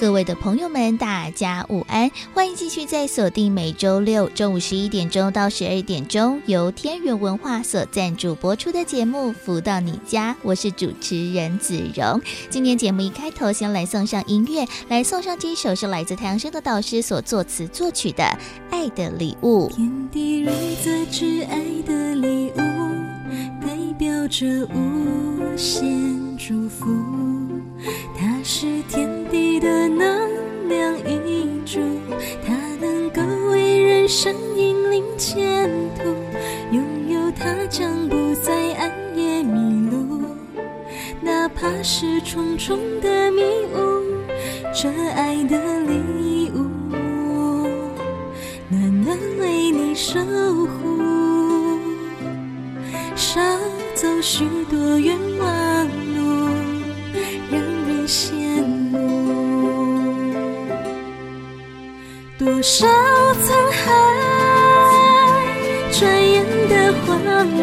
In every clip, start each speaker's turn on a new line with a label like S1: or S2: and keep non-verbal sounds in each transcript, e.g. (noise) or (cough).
S1: 各位的朋友们，大家午安！欢迎继续在锁定每周六中午十一点钟到十二点钟，由天元文化所赞助播出的节目《福到你家》，我是主持人子荣。今天节目一开头，先来送上音乐，来送上这首是来自太阳盛德导师所作词作曲的《爱的礼物》。
S2: 天地如此之爱的礼物，代表着无限祝福。它是天的能量一注，它能够为人生引领前途。拥有它将不再暗夜迷路，哪怕是重重的迷雾。这爱的礼物，暖暖为你守护，少走许多冤枉路。让人心多少沧海，转眼的荒芜，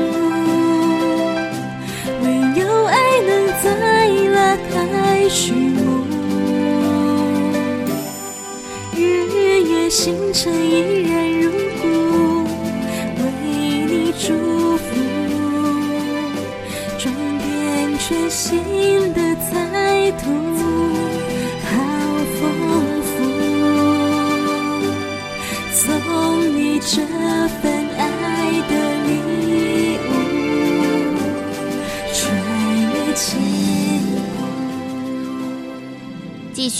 S2: 唯有爱能再拉开序幕。日月星辰依然如故，为你祝福，装点全新的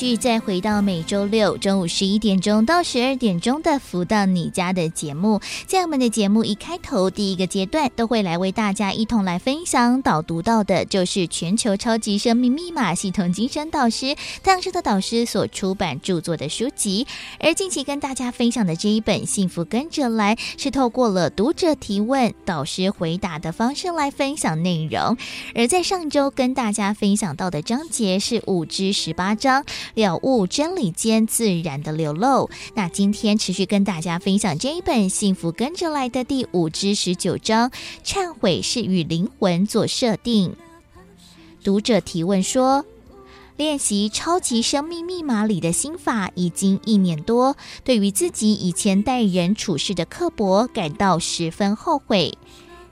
S1: 续再回到每周六中午十一点钟到十二点钟的“福到你家”的节目，在我们的节目一开头第一个阶段，都会来为大家一同来分享导读到的，就是全球超级生命密码系统精神导师太阳盛德导师所出版著作的书籍。而近期跟大家分享的这一本《幸福跟着来》，是透过了读者提问、导师回答的方式来分享内容。而在上周跟大家分享到的章节是五至十八章。了悟真理间自然的流露。那今天持续跟大家分享这一本《幸福跟着来的》第五至十九章，忏悔是与灵魂做设定。读者提问说：练习超级生命密码里的心法已经一年多，对于自己以前待人处事的刻薄感到十分后悔。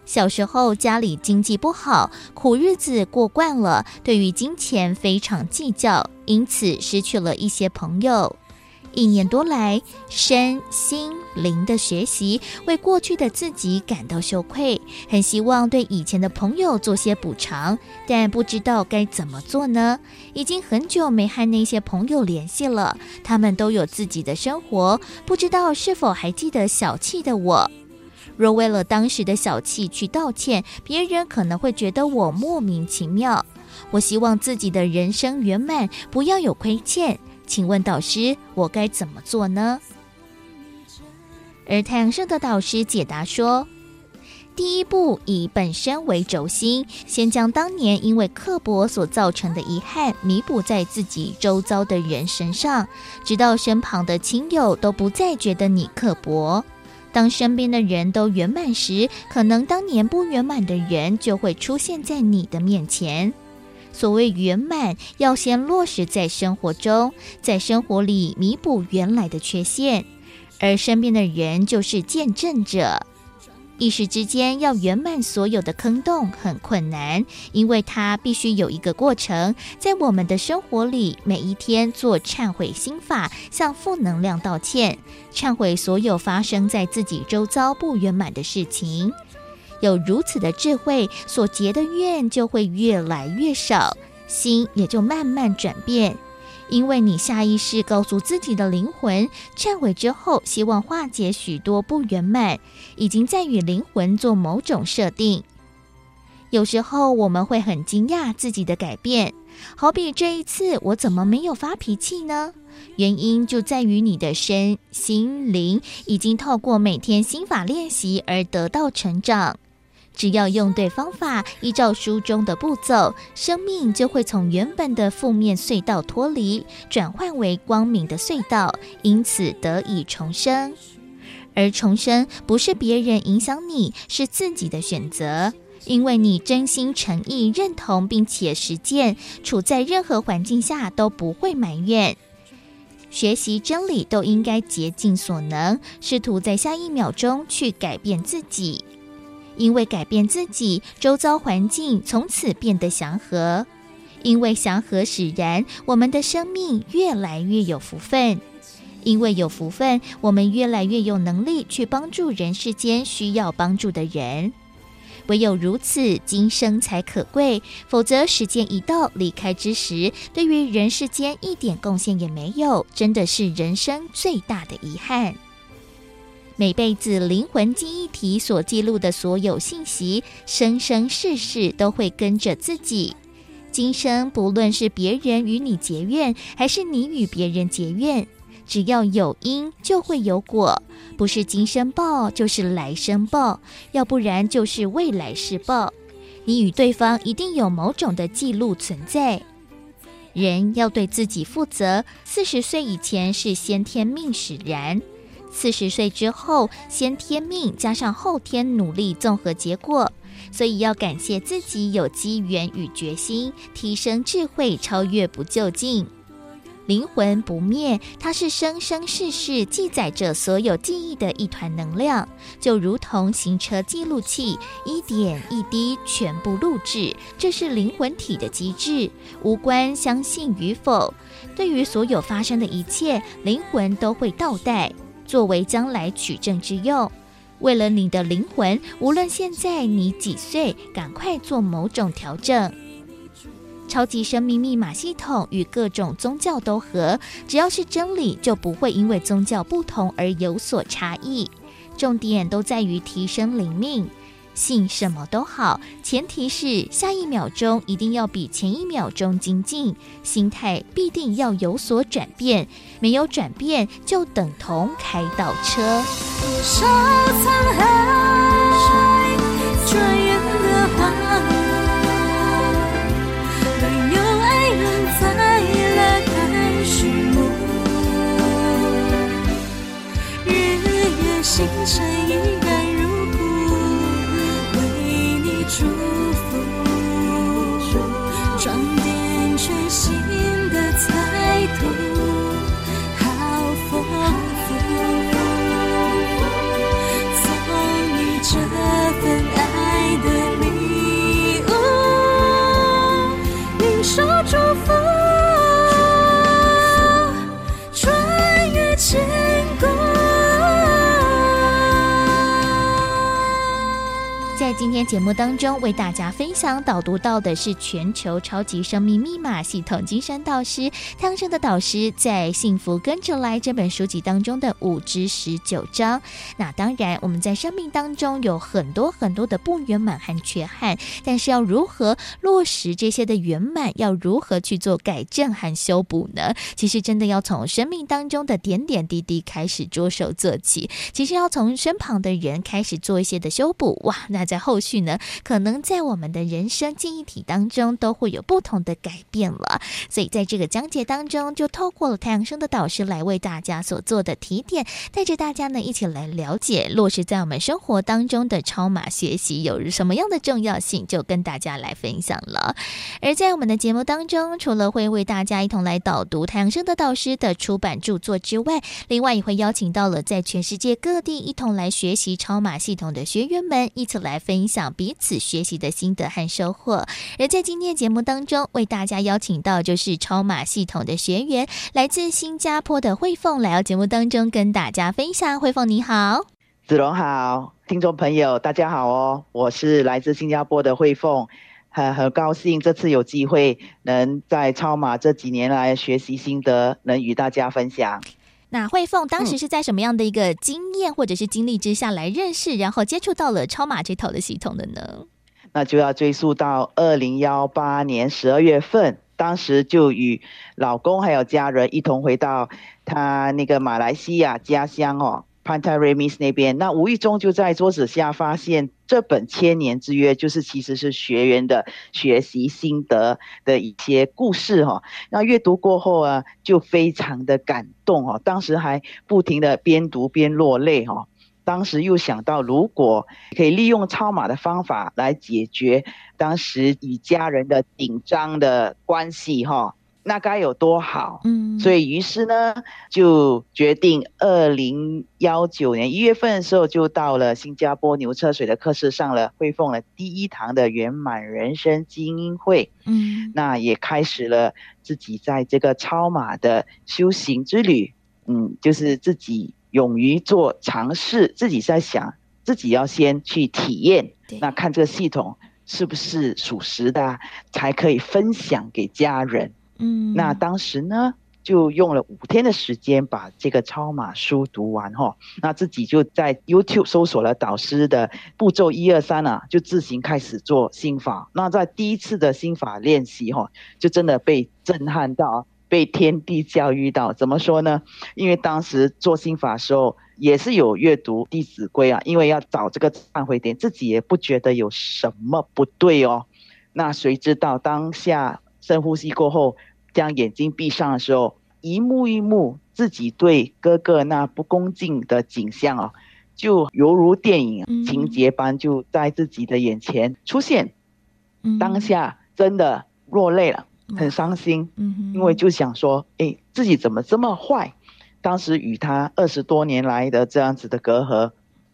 S1: 小时候家里经济不好，苦日子过惯了，对于金钱非常计较，因此失去了一些朋友。一年多来，身心灵的学习，为过去的自己感到羞愧，很希望对以前的朋友做些补偿，但不知道该怎么做呢？已经很久没和那些朋友联系了，他们都有自己的生活，不知道是否还记得小气的我。若为了当时的小气去道歉，别人可能会觉得我莫名其妙。我希望自己的人生圆满，不要有亏欠。请问导师，我该怎么做呢？而太阳社的导师解答说：第一步，以本身为轴心，先将当年因为刻薄所造成的遗憾弥补在自己周遭的人身上，直到身旁的亲友都不再觉得你刻薄。当身边的人都圆满时，可能当年不圆满的人就会出现在你的面前。所谓圆满，要先落实在生活中，在生活里弥补原来的缺陷，而身边的人就是见证者。一时之间要圆满所有的坑洞很困难，因为它必须有一个过程。在我们的生活里，每一天做忏悔心法，向负能量道歉，忏悔所有发生在自己周遭不圆满的事情。有如此的智慧，所结的怨就会越来越少，心也就慢慢转变。因为你下意识告诉自己的灵魂，忏悔之后，希望化解许多不圆满，已经在与灵魂做某种设定。有时候我们会很惊讶自己的改变，好比这一次我怎么没有发脾气呢？原因就在于你的身心灵已经透过每天心法练习而得到成长。只要用对方法，依照书中的步骤，生命就会从原本的负面隧道脱离，转换为光明的隧道，因此得以重生。而重生不是别人影响你，是自己的选择，因为你真心诚意认同并且实践，处在任何环境下都不会埋怨。学习真理都应该竭尽所能，试图在下一秒钟去改变自己。因为改变自己，周遭环境从此变得祥和。因为祥和使然，我们的生命越来越有福分。因为有福分，我们越来越有能力去帮助人世间需要帮助的人。唯有如此，今生才可贵。否则，时间一到离开之时，对于人世间一点贡献也没有，真的是人生最大的遗憾。每辈子灵魂记忆体所记录的所有信息，生生世世都会跟着自己。今生不论是别人与你结怨，还是你与别人结怨，只要有因就会有果，不是今生报就是来生报，要不然就是未来世报。你与对方一定有某种的记录存在。人要对自己负责，四十岁以前是先天命使然。四十岁之后，先天命加上后天努力综合结果，所以要感谢自己有机缘与决心，提升智慧，超越不就近。灵魂不灭，它是生生世世记载着所有记忆的一团能量，就如同行车记录器，一点一滴全部录制，这是灵魂体的机制，无关相信与否。对于所有发生的一切，灵魂都会倒带。作为将来取证之用，为了你的灵魂，无论现在你几岁，赶快做某种调整。超级生命密码系统与各种宗教都合，只要是真理，就不会因为宗教不同而有所差异。重点都在于提升灵命。信什么都好，前提是下一秒钟一定要比前一秒钟精进，心态必定要有所转变，没有转变就等同开倒车。目当中为大家分享导读到的是全球超级生命密码系统金山导师太阳盛德导师在《幸福跟着来》这本书籍当中的五至十九章。那当然，我们在生命当中有很多很多的不圆满和缺憾，但是要如何落实这些的圆满，要如何去做改正和修补呢？其实真的要从生命当中的点点滴滴开始着手做起。其实要从身旁的人开始做一些的修补。哇，那在后续呢，可能在我们的人生记忆体当中都会有不同的改变了。所以在这个讲解当中，就透过了太阳生的导师来为大家所做的提点，带着大家呢一起来了解落实在我们生活当中的超马学习有什么样的重要性，就跟大家来分享了。而在我们的节目当中，除了会为大家一同来导读太阳生的导师的出版著作之外，另外也会邀请到了在全世界各地一同来学习超马系统的学员们，一起来分。分享彼此学习的心得和收获。而在今天节目当中，为大家邀请到就是超马系统的学员，来自新加坡的慧凤，来到节目当中跟大家分享。慧凤你好，
S3: 子龙好，听众朋友大家好哦，我是来自新加坡的慧凤，很很高兴这次有机会能在超马这几年来学习心得，能与大家分享。
S1: 那慧凤当时是在什么样的一个经验或者是经历之下来认识，然后接触到了超马这套的系统的呢？
S3: 那就要追溯到二零幺八年十二月份，当时就与老公还有家人一同回到他那个马来西亚家乡哦，潘泰瑞米斯那边，那无意中就在桌子下发现这本千年之约，就是其实是学员的学习心得的一些故事哈。那阅读过后啊，就非常的感动哈，当时还不停的边读边落泪哈。当时又想到，如果可以利用超马的方法来解决当时与家人的紧张的关系哈。那该有多好，嗯，所以于是呢，就决定二零幺九年一月份的时候，就到了新加坡牛车水的课室上了汇丰了第一堂的圆满人生精英会，嗯，那也开始了自己在这个超马的修行之旅，嗯，就是自己勇于做尝试，自己在想，自己要先去体验，那看这个系统是不是属实的，才可以分享给家人。嗯，那当时呢，就用了五天的时间把这个超马书读完哈。那自己就在 YouTube 搜索了导师的步骤一二三啊，就自行开始做心法。那在第一次的心法练习哈，就真的被震撼到，被天地教育到。怎么说呢？因为当时做心法的时候也是有阅读《弟子规》啊，因为要找这个忏悔点，自己也不觉得有什么不对哦。那谁知道当下？深呼吸过后，将眼睛闭上的时候，一幕一幕自己对哥哥那不恭敬的景象啊，就犹如电影情节般就在自己的眼前出现。当下真的落泪了，很伤心。因为就想说，哎，自己怎么这么坏？当时与他二十多年来的这样子的隔阂，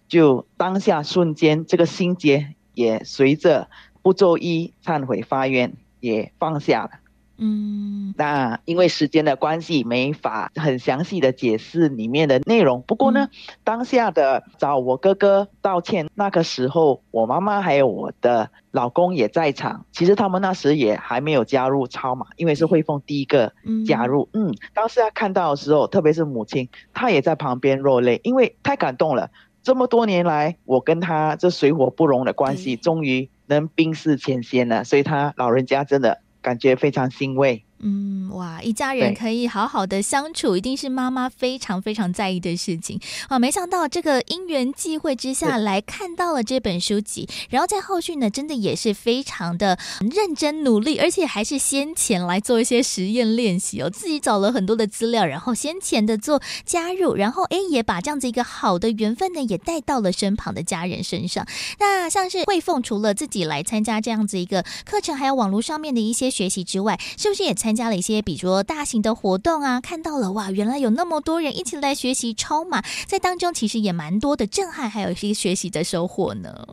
S3: 就当下瞬间这个心结也随着步骤一忏悔发愿。也放下了，嗯，那因为时间的关系，没法很详细的解释里面的内容。不过呢，嗯、当下的找我哥哥道歉，那个时候我妈妈还有我的老公也在场。其实他们那时也还没有加入超马，因为是汇丰第一个加入。嗯，嗯，当时他看到的时候，特别是母亲，她也在旁边落泪，因为太感动了。这么多年来，我跟他这水火不容的关系，终于。能冰释前嫌了，所以他老人家真的感觉非常欣慰。
S1: 嗯，哇，一家人可以好好的相处，一定是妈妈非常非常在意的事情。哇，没想到这个因缘际会之下来看到了这本书籍，然后在后续呢，真的也是非常的认真努力，而且还是先前来做一些实验练习哦，自己找了很多的资料，然后先前的做加入，然后哎，也把这样子一个好的缘分呢，也带到了身旁的家人身上。那像是慧凤，除了自己来参加这样子一个课程，还有网络上面的一些学习之外，是不是也参？参加了一些，比如说大型的活动啊，看到了哇，原来有那么多人一起来学习超马，在当中其实也蛮多的震撼，还有一些学习的收获呢。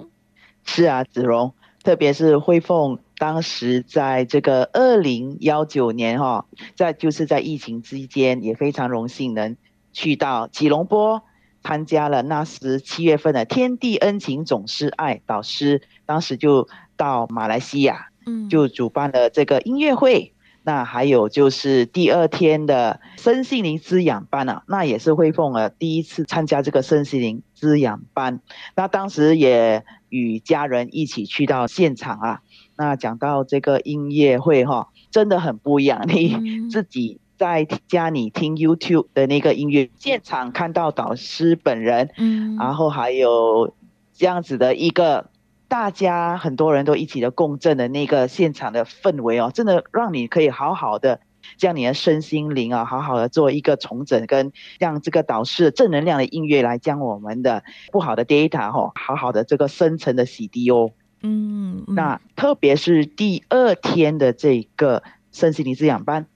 S3: 是啊，子荣，特别是汇凤当时在这个二零幺九年哈、哦，在就是在疫情之间，也非常荣幸能去到吉隆坡参加了那时七月份的天地恩情总是爱导师，当时就到马来西亚，嗯，就主办了这个音乐会。那还有就是第二天的身心灵滋养班啊，那也是汇凤儿第一次参加这个身心灵滋养班。那当时也与家人一起去到现场啊。那讲到这个音乐会哈，真的很不一样。你自己在家里听 YouTube 的那个音乐，现场看到导师本人，嗯，然后还有这样子的一个。大家很多人都一起的共振的那个现场的氛围哦，真的让你可以好好的将你的身心灵啊，好好的做一个重整，跟让这个导师正能量的音乐来将我们的不好的 data 哈，好好的这个深层的洗涤哦。嗯，那特别是第二天的这个身心灵滋养班，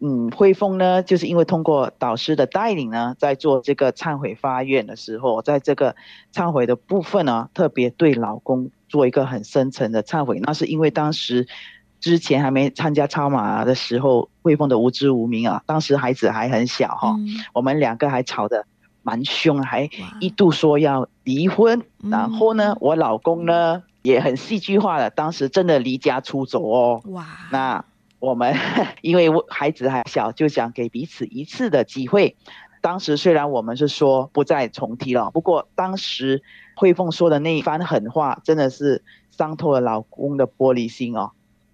S3: 嗯，汇丰呢，就是因为通过导师的带领呢，在做这个忏悔发愿的时候，在这个忏悔的部分呢，特别对老公。做一个很深层的忏悔，那是因为当时之前还没参加超马的时候，汇凤的无知无明啊，当时孩子还很小哈，嗯、我们两个还吵得蛮凶，还一度说要离婚。然后呢，嗯、我老公呢也很戏剧化的，当时真的离家出走哦。哇！那我们 (laughs) 因为孩子还小，就想给彼此一次的机会。当时虽然我们是说不再重提了，不过当时。汇凤说的那一番狠话，真的是伤透了老公的玻璃心哦。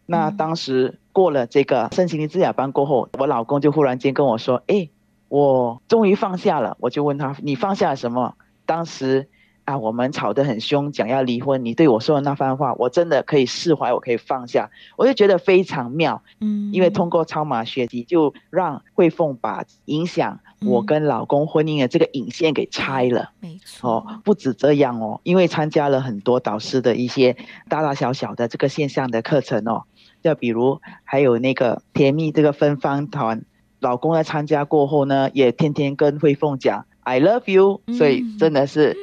S3: 那当时过了这个身心灵滋养班过后，我老公就忽然间跟我说：“哎，我终于放下了，我就问他：“你放下了什么？”当时啊，我们吵得很凶，讲要离婚。你对我说的那番话，我真的可以释怀，我可以放下，我就觉得非常妙。嗯，因为通过超马学习，就让慧凤把影响我跟老公婚姻的这个引线给拆了。
S1: 嗯、没错。
S3: 哦，不止这样哦，因为参加了很多导师的一些大大小小的这个线上的课程哦，就比如还有那个甜蜜这个芬芳团。老公在参加过后呢，也天天跟慧凤讲 “I love you”，嗯，所以真的是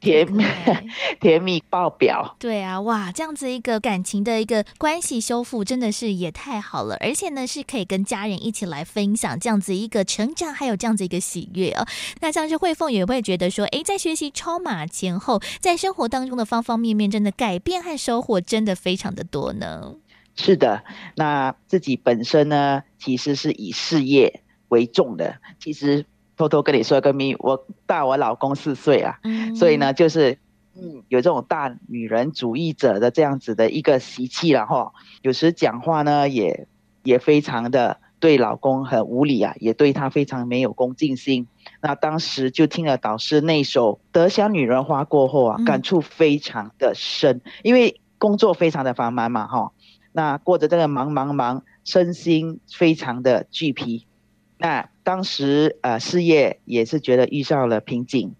S3: 甜蜜 (laughs) 甜蜜爆表。
S1: 对啊，哇，这样子一个感情的一个关系修复，真的是也太好了，而且呢是可以跟家人一起来分享这样子一个成长，还有这样子一个喜悦哦。那像是慧凤也会觉得说，诶，在学习超马前后，在生活当中的方方面面，真的改变和收获真的非常的多呢。
S3: 是的，那自己本身呢，其实是以事业为重的。其实偷偷跟你说个秘密，我大我老公四岁啊，嗯，所以呢，就是嗯，有这种大女人主义者的这样子的一个习气了哈。有时讲话呢，也也非常的对老公很无理啊，也对他非常没有恭敬心。那当时就听了导师那首《得享女人花》过后啊，感触非常的深，嗯，因为工作非常的繁忙嘛，哈。那过着这个忙忙忙，身心非常的俱疲。那当时呃事业也是觉得遇上了瓶颈，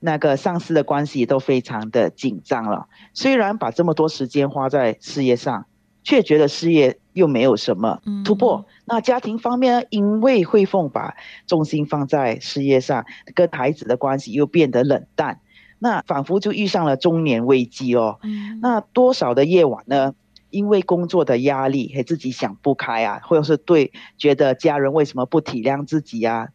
S3: 那个上司的关系都非常的紧张了。虽然把这么多时间花在事业上，却觉得事业又没有什么突破。嗯、那家庭方面呢，因为慧凤把重心放在事业上，跟孩子的关系又变得冷淡，那仿佛就遇上了中年危机哦。嗯、那多少的夜晚呢？因为工作的压力，还自己想不开啊，或者是对觉得家人为什么不体谅自己啊，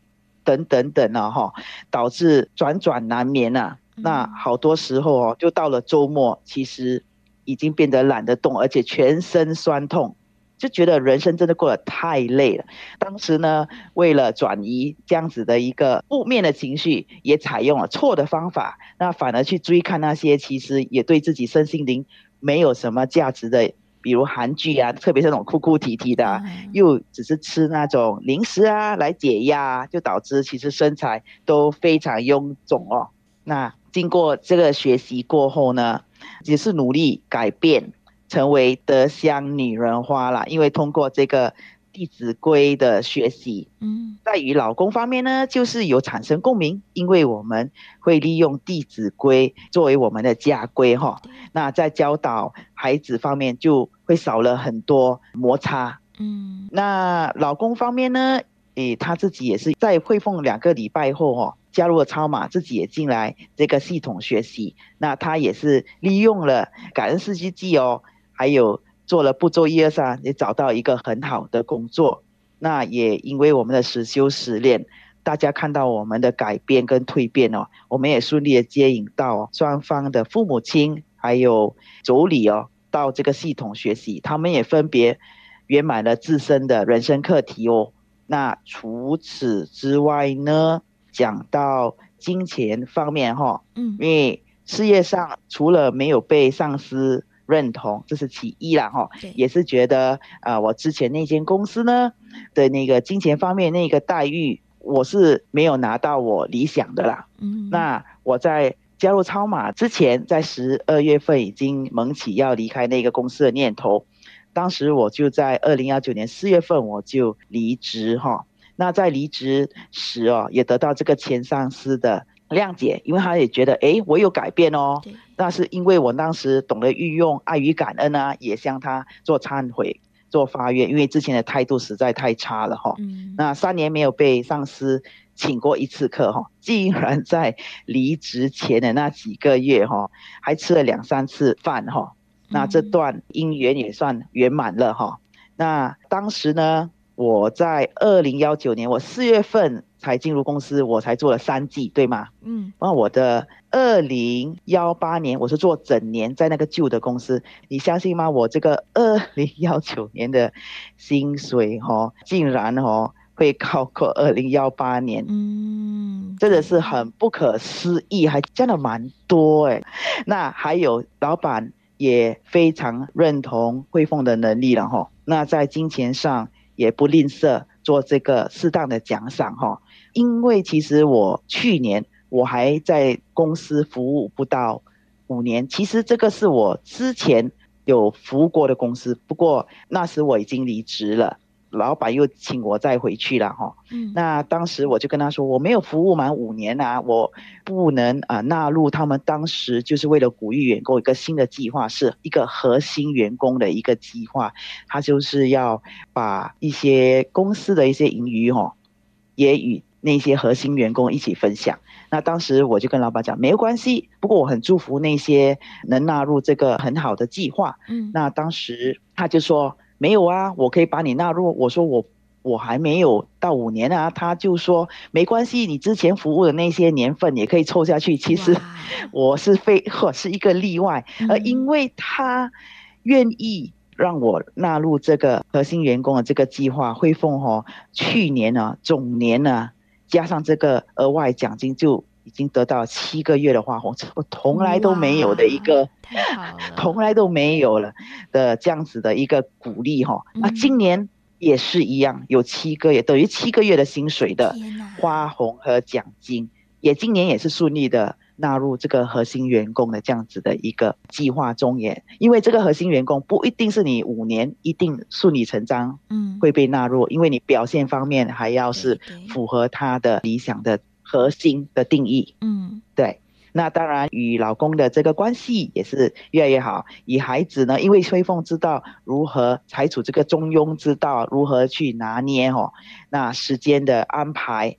S3: 等等等啊，哈，导致辗转难眠啊。那好多时候哦，就到了周末，其实已经变得懒得动，而且全身酸痛，就觉得人生真的过得太累了。当时呢，为了转移这样子的一个负面的情绪，也采用了错的方法，那反而去追看那些其实也对自己身心灵没有什么价值的。比如韩剧啊，特别是那种哭哭啼啼的，啊，又只是吃那种零食啊来解压，就导致其实身材都非常臃肿哦。那经过这个学习过后呢，也是努力改变，成为德香女人花啦，因为通过这个。《弟子规》的学习，嗯，在与老公方面呢，就是有产生共鸣，因为我们会利用《弟子规》作为我们的家规哈。那在教导孩子方面，就会少了很多摩擦。嗯，那老公方面呢，诶，他自己也是在汇丰两个礼拜后哦，加入了超马，自己也进来这个系统学习。那他也是利用了感恩四句偈哦，还有。做了步骤一二三，也找到一个很好的工作。那也因为我们的实修实练，大家看到我们的改变跟蜕变哦，我们也顺利的接引到双方的父母亲，还有妯娌哦，到这个系统学习，他们也分别圆满了自身的人生课题哦。那除此之外呢，讲到金钱方面哈，嗯，因为事业上除了没有被上司。认同，这是其一啦，哈，也是觉得啊、呃，我之前那间公司呢的那个金钱方面那个待遇，我是没有拿到我理想的啦。嗯，那我在加入超马之前，在十二月份已经萌起要离开那个公司的念头，当时我就在二零幺九年四月份我就离职哈。那在离职时哦，也得到这个前上司的谅解，因为他也觉得，诶，我有改变哦。那是因为我当时懂得运用爱与感恩啊，也向他做忏悔、做发愿，因为之前的态度实在太差了哈。嗯。那三年没有被上司请过一次课哈，竟然在离职前的那几个月哈，还吃了两三次饭哈。那这段姻缘也算圆满了哈。那当时呢，我在二零幺九年，我四月份才进入公司，我才做了三季，对吗？嗯。那我的。二零幺八年，我是做整年在那个旧的公司，你相信吗？我这个二零幺九年的薪水哈，竟然哈会高过二零幺八年，嗯，真的是很不可思议，还降了蛮多诶。那还有老板也非常认同慧凤的能力了哈，那在金钱上也不吝啬做这个适当的奖赏哈。因为其实我去年我还在公司服务不到五年，其实这个是我之前有服务过的公司，不过那时我已经离职了。老板又请我再回去了哈，嗯，那当时我就跟他说，我没有服务满五年啊，我不能啊纳入他们当时就是为了鼓励员工一个新的计划，是一个核心员工的一个计划，他就是要把一些公司的一些盈余哈，也与那些核心员工一起分享。那当时我就跟老板讲，没有关系，不过我很祝福那些能纳入这个很好的计划。嗯，那当时他就说。没有啊，我可以把你纳入。我说我我还没有到五年啊，他就说没关系，你之前服务的那些年份也可以凑下去。其实 (laughs) 我是非我是一个例外，而因为他愿意让我纳入这个核心员工的这个计划，汇丰哦，去年呢、啊、总年呢、啊、加上这个额外奖金就。已经得到七个月的花红，我从来都没有的一个，从来都没有了的这样子的一个鼓励哈。那今年也是一样，有七个月等于七个月的薪水的花红和奖金，也今年也是顺利的纳入这个核心员工的这样子的一个计划中也。因为这个核心员工不一定是你五年一定顺理成章，嗯，会被纳入，因为你表现方面还要是符合他的理想的。核心的定义，嗯，对，那当然与老公的这个关系也是越来越好。与孩子呢，因为崔凤知道如何采取这个中庸之道，如何去拿捏哈，那时间的安排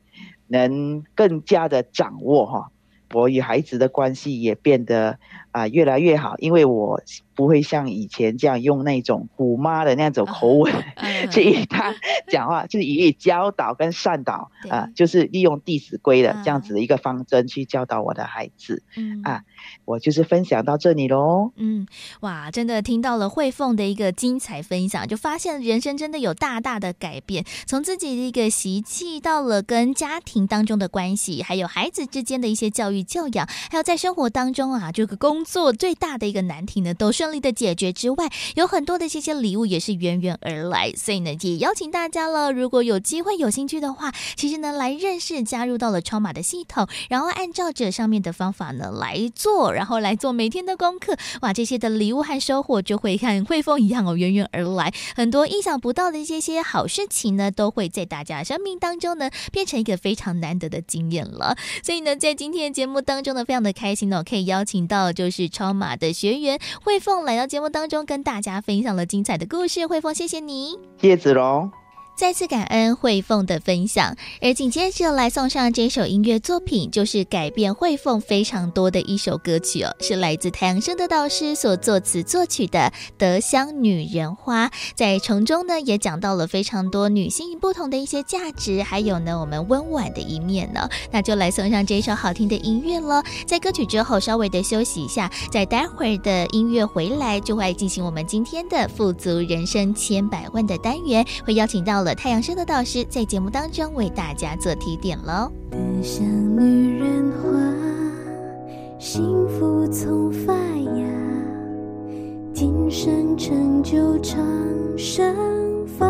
S3: 能更加的掌握哈。我与孩子的关系也变得啊越来越好，因为我。不会像以前这样用那种虎妈的那种口吻 (laughs) 去与他 (laughs) 讲话，就是以教导跟善导啊，就是利用《弟子规》的这样子的一个方针去教导我的孩子。嗯啊，我就是分享到这里喽。
S1: 嗯，哇，真的听到了慧凤的一个精彩分享，就发现人生真的有大大的改变，从自己的一个习气到了跟家庭当中的关系，还有孩子之间的一些教育教养，还有在生活当中啊，这个工作最大的一个难题呢，都。顺利的解决之外，有很多的这些礼物也是源源而来，所以呢，也邀请大家了。如果有机会、有兴趣的话，其实呢，来认识、加入到了超马的系统，然后按照着上面的方法呢来做，然后来做每天的功课，哇，这些的礼物和收获就会像汇丰一样哦，源源而来。很多意想不到的这些好事情呢，都会在大家生命当中呢变成一个非常难得的经验了。所以呢，在今天的节目当中呢，非常的开心哦，可以邀请到就是超马的学员惠凤。来到节目当中，跟大家分享了精彩的故事。惠凤，谢谢你，
S3: 叶子龙。
S1: 再次感恩慧凤的分享，而紧接着来送上这首音乐作品，就是改变慧凤非常多的一首歌曲哦，是来自太阳升的导师所作词作曲的《德香女人花》。在从中呢，也讲到了非常多女性不同的一些价值，还有呢，我们温婉的一面呢。那就来送上这首好听的音乐了。在歌曲之后，稍微的休息一下，在待会儿的音乐回来，就会进行我们今天的富足人生千百万的单元，会邀请到。了太阳升的导师在节目当中为大家做提点喽。
S2: 德香女人花，幸福从发芽，今生成就长生法。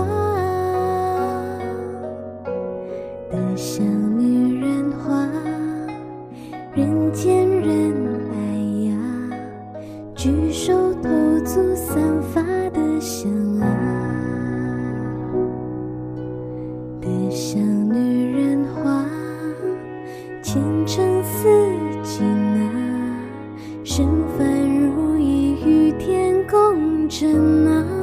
S2: 德香女人花，人见人爱呀，举手投足散发的香啊。像女人花，前程似锦啊，身凡如意，与天共枕啊。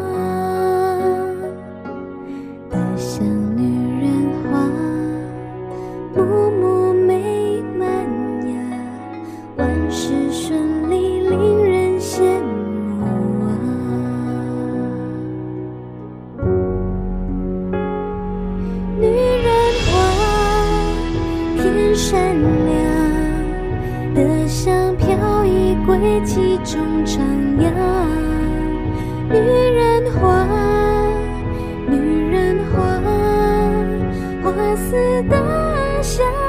S2: 善良的香飘逸轨迹中徜徉，女人花，女人花，花似大
S4: 厦。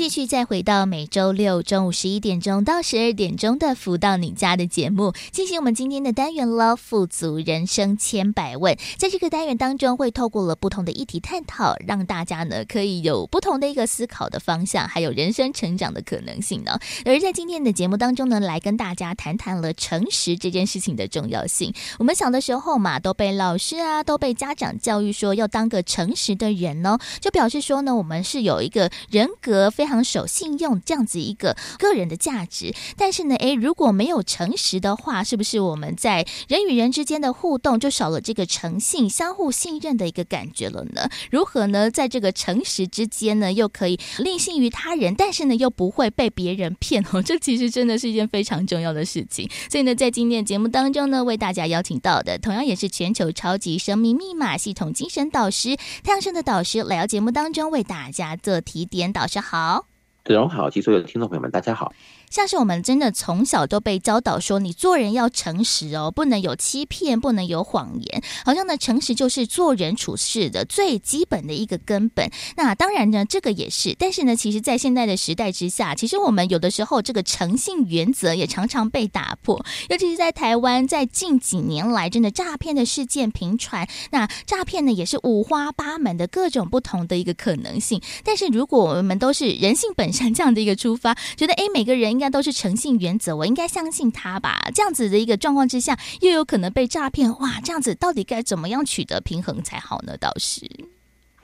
S1: 继续再回到每周六中午十一点钟到十二点钟的“福到你家”的节目，进行我们今天的单元了。富足人生千百问，在这个单元当中，会透过了不同的议题探讨，让大家呢可以有不同的一个思考的方向，还有人生成长的可能性呢。而在今天的节目当中呢，来跟大家谈谈了诚实这件事情的重要性。我们小的时候嘛，都被老师啊，都被家长教育说要当个诚实的人哦，就表示说呢，我们是有一个人格非。守信用这样子一个个人的价值，但是呢，诶，如果没有诚实的话，是不是我们在人与人之间的互动就少了这个诚信、相互信任的一个感觉了呢？如何呢，在这个诚实之间呢，又可以立信于他人，但是呢，又不会被别人骗哦？(laughs) 这其实真的是一件非常重要的事情。所以呢，在今天的节目当中呢，为大家邀请到的，同样也是全球超级生命密码系统精神导师太阳盛德导师来到节目当中为大家做提点。导师好。
S5: 子荣好，及所有的听众朋友们，大家好。
S1: 像是我们真的从小都被教导说，你做人要诚实哦，不能有欺骗，不能有谎言。好像呢，诚实就是做人处事的最基本的一个根本。那当然呢，这个也是。但是呢，其实，在现在的时代之下，其实我们有的时候这个诚信原则也常常被打破。尤其是在台湾，在近几年来，真的诈骗的事件频传。那诈骗呢，也是五花八门的各种不同的一个可能性。但是，如果我们都是人性本善这样的一个出发，觉得诶，每个人。应该都是诚信原则，我应该相信他吧？这样子的一个状况之下，又有可能被诈骗，哇！这样子到底该怎么样取得平衡才好呢？倒是，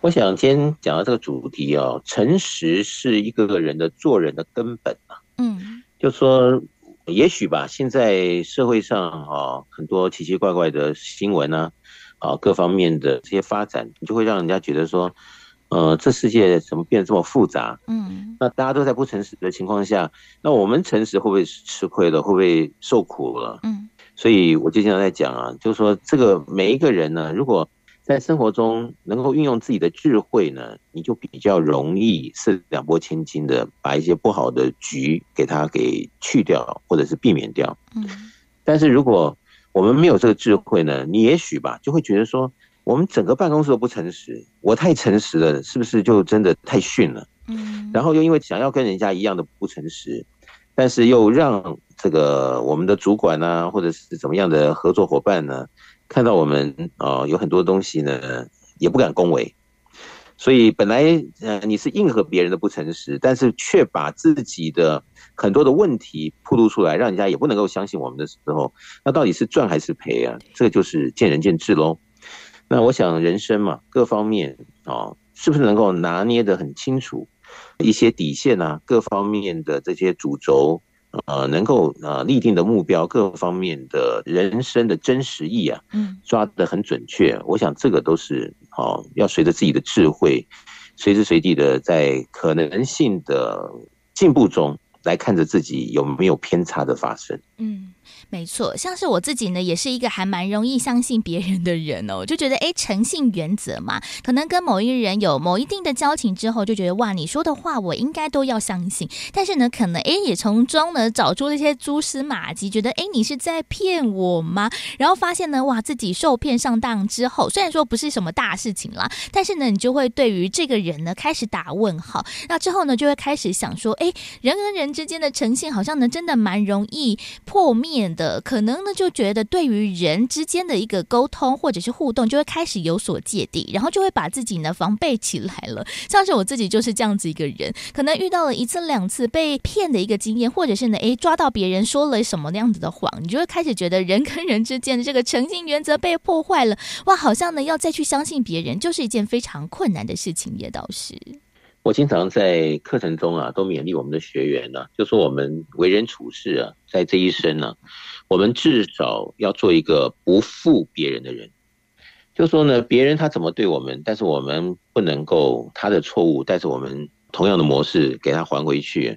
S5: 我想今天讲到这个主题哦，诚实是一个个人的做人的根本啊。嗯，就说也许吧，现在社会上啊，很多奇奇怪怪的新闻呢，啊，各方面的这些发展，就会让人家觉得说。呃，这世界怎么变得这么复杂？嗯，那大家都在不诚实的情况下，那我们诚实会不会吃亏了？会不会受苦了？嗯，所以我就经常在讲啊，就是说这个每一个人呢，如果在生活中能够运用自己的智慧呢，你就比较容易是两拨千斤的把一些不好的局给它给去掉，或者是避免掉。嗯，但是如果我们没有这个智慧呢，你也许吧就会觉得说。我们整个办公室都不诚实，我太诚实了，是不是就真的太逊了？嗯，然后又因为想要跟人家一样的不诚实，但是又让这个我们的主管呢、啊，或者是怎么样的合作伙伴呢，看到我们啊、呃、有很多东西呢，也不敢恭维，所以本来呃你是应和别人的不诚实，但是却把自己的很多的问题暴露出来，让人家也不能够相信我们的时候，那到底是赚还是赔啊？这个就是见仁见智喽。那我想人生嘛，各方面啊，是不是能够拿捏得很清楚，一些底线啊，各方面的这些主轴，呃，能够呃立定的目标，各方面的人生的真实意啊，嗯，抓得很准确。我想这个都是哦，要随着自己的智慧，随时随地的在可能性的进步中来看着自己有没有偏差的发生。嗯。
S1: 没错，像是我自己呢，也是一个还蛮容易相信别人的人哦。就觉得，哎，诚信原则嘛，可能跟某一人有某一定的交情之后，就觉得哇，你说的话我应该都要相信。但是呢，可能哎，也从中呢找出了一些蛛丝马迹，觉得哎，你是在骗我吗？然后发现呢，哇，自己受骗上当之后，虽然说不是什么大事情啦，但是呢，你就会对于这个人呢开始打问号。那之后呢，就会开始想说，哎，人跟人之间的诚信好像呢，真的蛮容易破灭的可能呢，就觉得对于人之间的一个沟通或者是互动，就会开始有所芥蒂，然后就会把自己呢防备起来了。(laughs) 像是我自己就是这样子一个人，可能遇到了一次两次被骗的一个经验，或者是呢，诶抓到别人说了什么那样子的谎，你就会开始觉得人跟人之间的这个诚信原则被破坏了。哇，好像呢要再去相信别人，就是一件非常困难的事情，叶导师。
S5: 我经常在课程中啊，都勉励我们的学员呢、就说我们为人处事啊，在这一生呢、我们至少要做一个不负别人的人。就说呢，别人他怎么对我们，但是我们不能够他的错误，带着我们同样的模式给他还回去，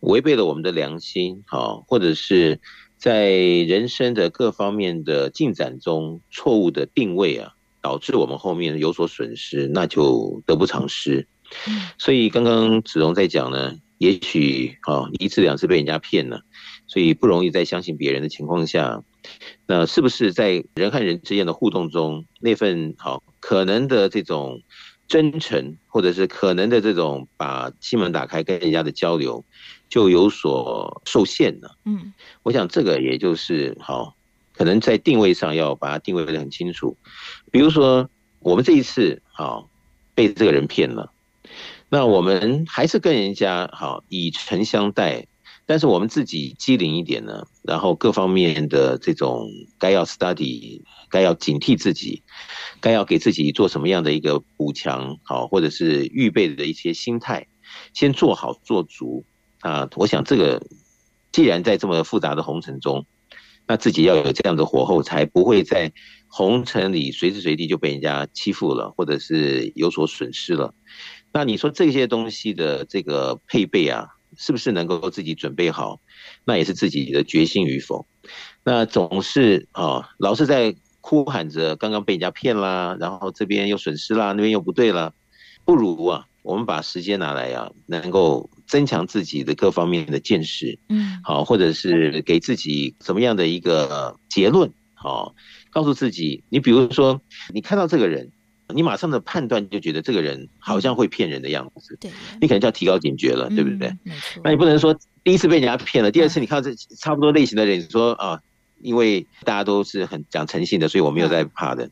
S5: 违背了我们的良心，好，或者是在人生的各方面的进展中错误的定位啊，导致我们后面有所损失，那就得不偿失。所以刚刚子荣在讲呢，也许啊一次两次被人家骗了，所以不容易再相信别人的情况下，那是不是在人和人之间的互动中，那份好可能的这种真诚，或者是可能的这种把心门打开跟人家的交流，就有所受限了？嗯，我想这个也就是好，可能在定位上要把它定位得很清楚。比如说我们这一次好被这个人骗了。那我们还是跟人家好以诚相待，但是我们自己机灵一点呢，然后各方面的这种该要 study，该要警惕自己，该要给自己做什么样的一个补强好，或者是预备的一些心态，先做好做足啊！我想这个既然在这么复杂的红尘中，那自己要有这样的火候，才不会在红尘里随时随地就被人家欺负了，或者是有所损失了。那你说这些东西的这个配备啊，是不是能够自己准备好？那也是自己的决心与否。那总是啊，老是在哭喊着刚刚被人家骗啦，然后这边又损失啦，那边又不对啦，不如啊，我们把时间拿来啊，能够增强自己的各方面的见识，嗯，好，或者是给自己什么样的一个结论？好，告诉自己，你比如说，你看到这个人。你马上的判断就觉得这个人好像会骗人的样子，对，你可能就要提高警觉了，对不对？那你不能说第一次被人家骗了，第二次你看到这差不多类型的人，你说啊。因为大家都是很讲诚信的，所以我没有在怕的，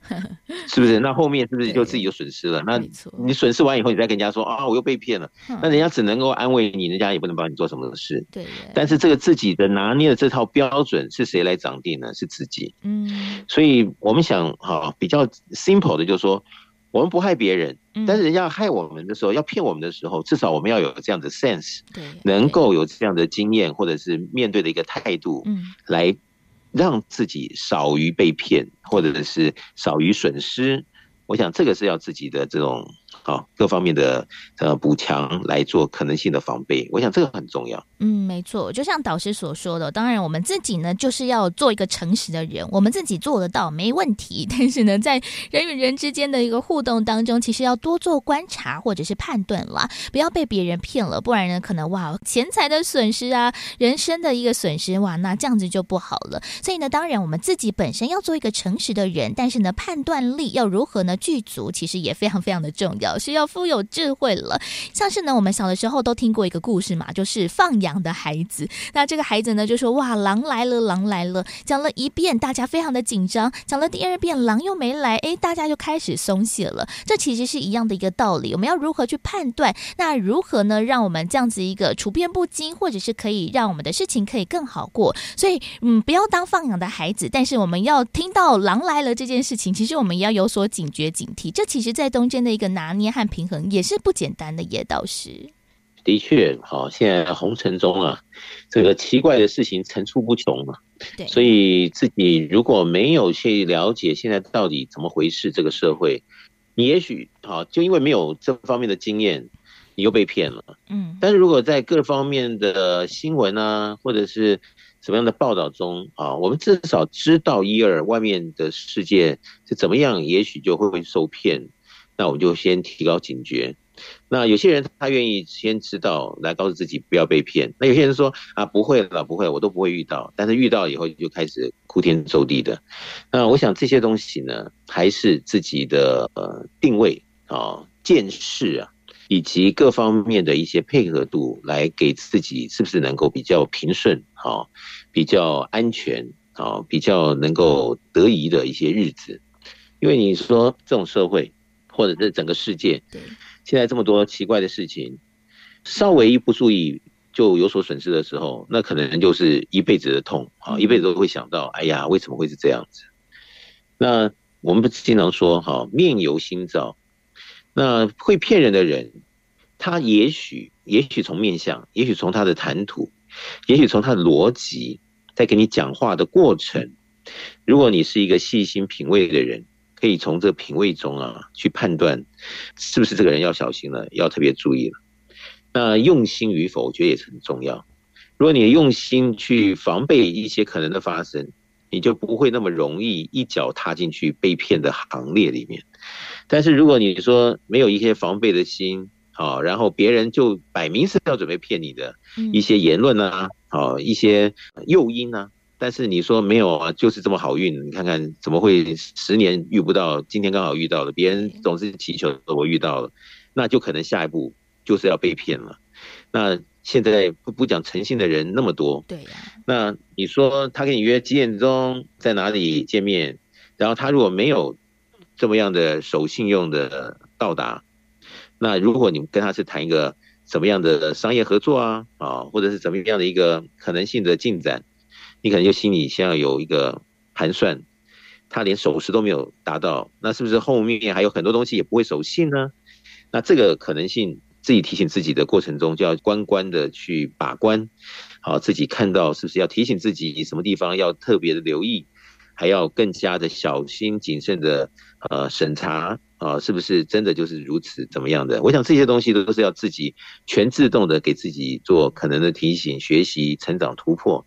S5: 是不是？那后面是不是就自己就损失了？那你损失完以后，你再跟人家说啊，我又被骗了，那人家只能够安慰你，人家也不能帮你做什么事。对。但是这个自己的拿捏的这套标准是谁来掌定呢？是自己。嗯。所以我们想哈，比较 simple 的就是说，我们不害别人，但是人家要害我们的时候，要骗我们的时候，至少我们要有这样的 sense，对，能够有这样的经验或者是面对的一个态度，嗯，来。让自己少于被骗，或者是少于损失，我想这个是要自己的这种。好，各方面的呃补强来做可能性的防备，我想这个很重要。
S1: 嗯，没错，就像导师所说的，当然我们自己呢就是要做一个诚实的人，我们自己做得到没问题。(laughs) 但是呢，在人与人之间的一个互动当中，其实要多做观察或者是判断啦，不要被别人骗了，不然呢可能哇钱财的损失啊，人生的一个损失哇，那这样子就不好了。所以呢，当然我们自己本身要做一个诚实的人，但是呢判断力要如何呢具足，其实也非常非常的重要。是要富有智慧了，像是呢，我们小的时候都听过一个故事嘛，就是放羊的孩子。那这个孩子呢，就说：“哇，狼来了，狼来了！”讲了一遍，大家非常的紧张；讲了第二遍，狼又没来，哎，大家就开始松懈了。这其实是一样的一个道理。我们要如何去判断？那如何呢，让我们这样子一个处变不惊，或者是可以让我们的事情可以更好过？所以，嗯，不要当放羊的孩子，但是我们要听到狼来了这件事情，其实我们也要有所警觉、警惕。这其实，在中间的一个拿捏。和平衡也是不简单的，叶导师。
S5: 的确，好，现在红尘中啊，这个奇怪的事情层出不穷嘛。对，所以自己如果没有去了解现在到底怎么回事，这个社会，你也许好，就因为没有这方面的经验，你又被骗了。嗯，但是如果在各方面的新闻啊，或者是什么样的报道中啊，我们至少知道一二，外面的世界是怎么样，也许就会会受骗。那我们就先提高警觉。那有些人他愿意先知道，来告诉自己不要被骗。那有些人说啊，不会了，不会，我都不会遇到。但是遇到以后就开始哭天咒地的。那我想这些东西呢，还是自己的呃定位啊、见识啊，以及各方面的一些配合度，来给自己是不是能够比较平顺啊，比较安全啊，比较能够得宜的一些日子。因为你说这种社会。或者是整个世界，对。现在这么多奇怪的事情，稍微一不注意就有所损失的时候，那可能就是一辈子的痛啊，一辈子都会想到，哎呀，为什么会是这样子？那我们不是经常说哈，面由心造，那会骗人的人，他也许也许从面相，也许从他的谈吐，也许从他的逻辑，在跟你讲话的过程，如果你是一个细心品味的人，可以从这品味中啊去判断，是不是这个人要小心了，要特别注意了。那用心与否，我觉得也是很重要。如果你用心去防备一些可能的发生，你就不会那么容易一脚踏进去被骗的行列里面。但是如果你说没有一些防备的心，好，然后别人就摆明是要准备骗你的一些言论啊，好，一些诱因啊，但是你说没有啊，就是这么好运，你看看怎么会十年遇不到，今天刚好遇到了，别人总是祈求我遇到了，那就可能下一步就是要被骗了。那现在不不讲诚信的人那么多，对呀。那你说他跟你约几点钟在哪里见面？然后他如果没有这么样的守信用的到达，那如果你跟他是谈一个什么样的商业合作啊啊，或者是怎么样的一个可能性的进展，你可能就心里先要有一个盘算。他连守时都没有达到，那是不是后面还有很多东西也不会守信呢？那这个可能性。自己提醒自己的过程中，就要关关的去把关，好，自己看到是不是要提醒自己什么地方要特别的留意，还要更加的小心谨慎的呃审查啊，是不是真的就是如此怎么样的？我想这些东西都是要自己全自动的给自己做可能的提醒、学习、成长、突破，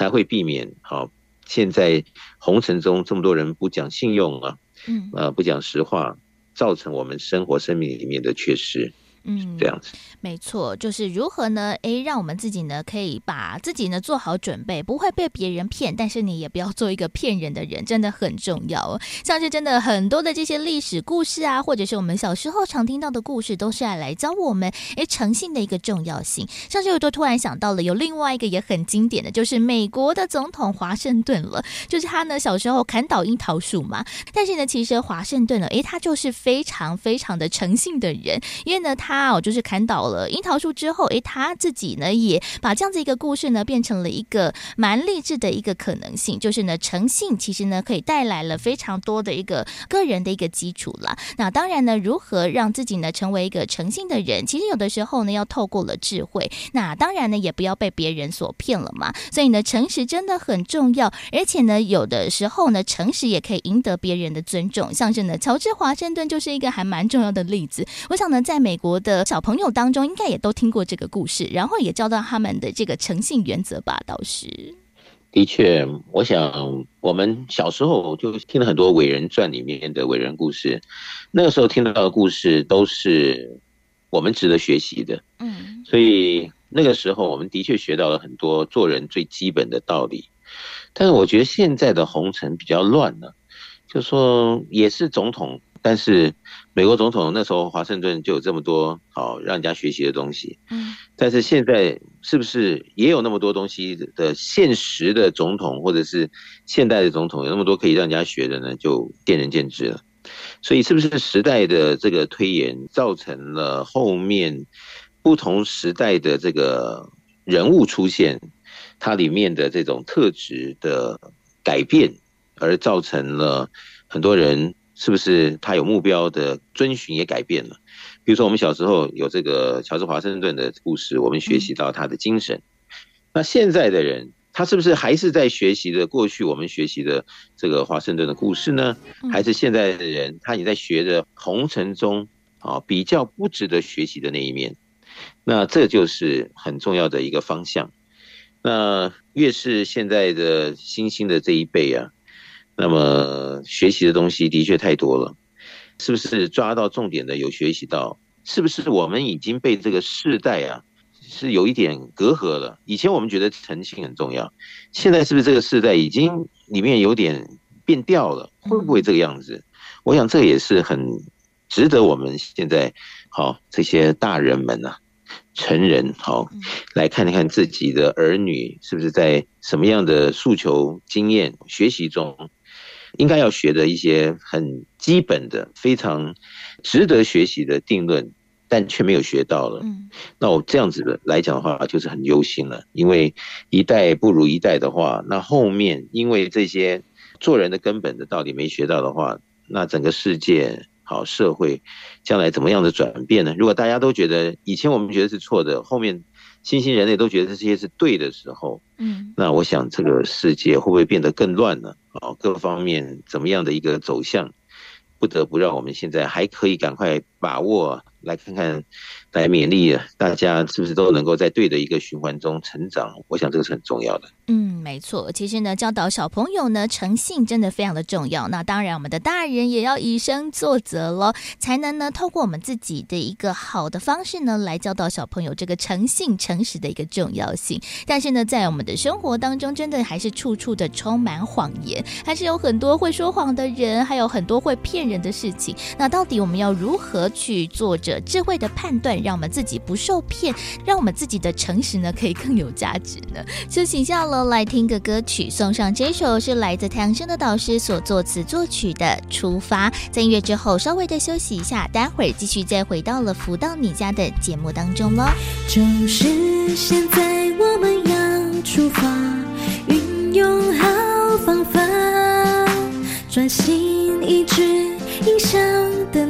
S5: 才会避免好现在红尘中这么多人不讲信用啊，嗯，呃不讲实话，造成我们生活生命里面的缺失。嗯，这样子
S1: 没错，就是如何呢？诶，让我们自己呢，可以把自己呢做好准备，不会被别人骗，但是你也不要做一个骗人的人，真的很重要哦。像是真的很多的这些历史故事啊，或者是我们小时候常听到的故事，都是要来教我们诶诚信的一个重要性。像是我都突然想到了，有另外一个也很经典的就是美国的总统华盛顿了，就是他呢小时候砍倒樱桃树嘛，但是呢，其实华盛顿呢，诶，他就是非常非常的诚信的人，因为呢他。他哦，就是砍倒了樱桃树之后，诶，他自己呢也把这样子一个故事呢变成了一个蛮励志的一个可能性，就是呢诚信其实呢可以带来了非常多的一个个人的一个基础啦。那当然呢，如何让自己呢成为一个诚信的人，其实有的时候呢要透过了智慧。那当然呢也不要被别人所骗了嘛。所以呢诚实真的很重要，而且呢有的时候呢诚实也可以赢得别人的尊重。像是呢乔治华盛顿就是一个还蛮重要的例子。我想呢在美国的小朋友当中，应该也都听过这个故事，然后也教到他们的这个诚信原则吧？倒是，
S5: 的确，我想我们小时候就听了很多伟人传里面的伟人故事，那个时候听到的故事都是我们值得学习的。嗯，所以那个时候我们的确学到了很多做人最基本的道理。但是我觉得现在的红尘比较乱了，就说也是总统。但是美国总统那时候华盛顿就有这么多好让人家学习的东西，嗯，但是现在是不是也有那么多东西的现实的总统或者是现代的总统有那么多可以让人家学的呢？就见仁见智了。所以是不是时代的这个推演造成了后面不同时代的这个人物出现，它里面的这种特质的改变，而造成了很多人。是不是他有目标的遵循也改变了？比如说，我们小时候有这个乔治华盛顿的故事，我们学习到他的精神。那现在的人，他是不是还是在学习的过去我们学习的这个华盛顿的故事呢？还是现在的人，他也在学着红尘中啊比较不值得学习的那一面？那这就是很重要的一个方向。那越是现在的新兴的这一辈啊。那么学习的东西的确太多了，是不是抓到重点的有学习到？是不是我们已经被这个世代啊是有一点隔阂了？以前我们觉得诚信很重要，现在是不是这个世代已经里面有点变调了？会不会这个样子？我想这也是很值得我们现在好这些大人们啊，成人好来看一看自己的儿女是不是在什么样的诉求、经验、学习中。应该要学的一些很基本的、非常值得学习的定论，但却没有学到了。那我这样子的来讲的话，就是很忧心了。因为一代不如一代的话，那后面因为这些做人的根本的道理没学到的话，那整个世界好社会将来怎么样的转变呢？如果大家都觉得以前我们觉得是错的，后面新兴人类都觉得这些是对的时候，嗯，那我想这个世界会不会变得更乱呢？啊，各方面怎么样的一个走向，不得不让我们现在还可以赶快把握。来看看，来勉励大家，是不是都能够在对的一个循环中成长？我想这个是很重要的。
S1: 嗯，没错。其实呢，教导小朋友呢，诚信真的非常的重要。那当然，我们的大人也要以身作则了，才能呢，透过我们自己的一个好的方式呢，来教导小朋友这个诚信、诚实的一个重要性。但是呢，在我们的生活当中，真的还是处处的充满谎言，还是有很多会说谎的人，还有很多会骗人的事情。那到底我们要如何去做着智慧的判断，让我们自己不受骗，让我们自己的诚实呢，可以更有价值呢？就请下楼来听个歌曲，送上这首是来自太阳升的导师所作词作曲的《出发》。在音乐之后，稍微的休息一下，待会儿继续再回到了福到你家的节目当中喽。
S2: 就是现在，我们要出发，运用好方法，专心一致，迎向灯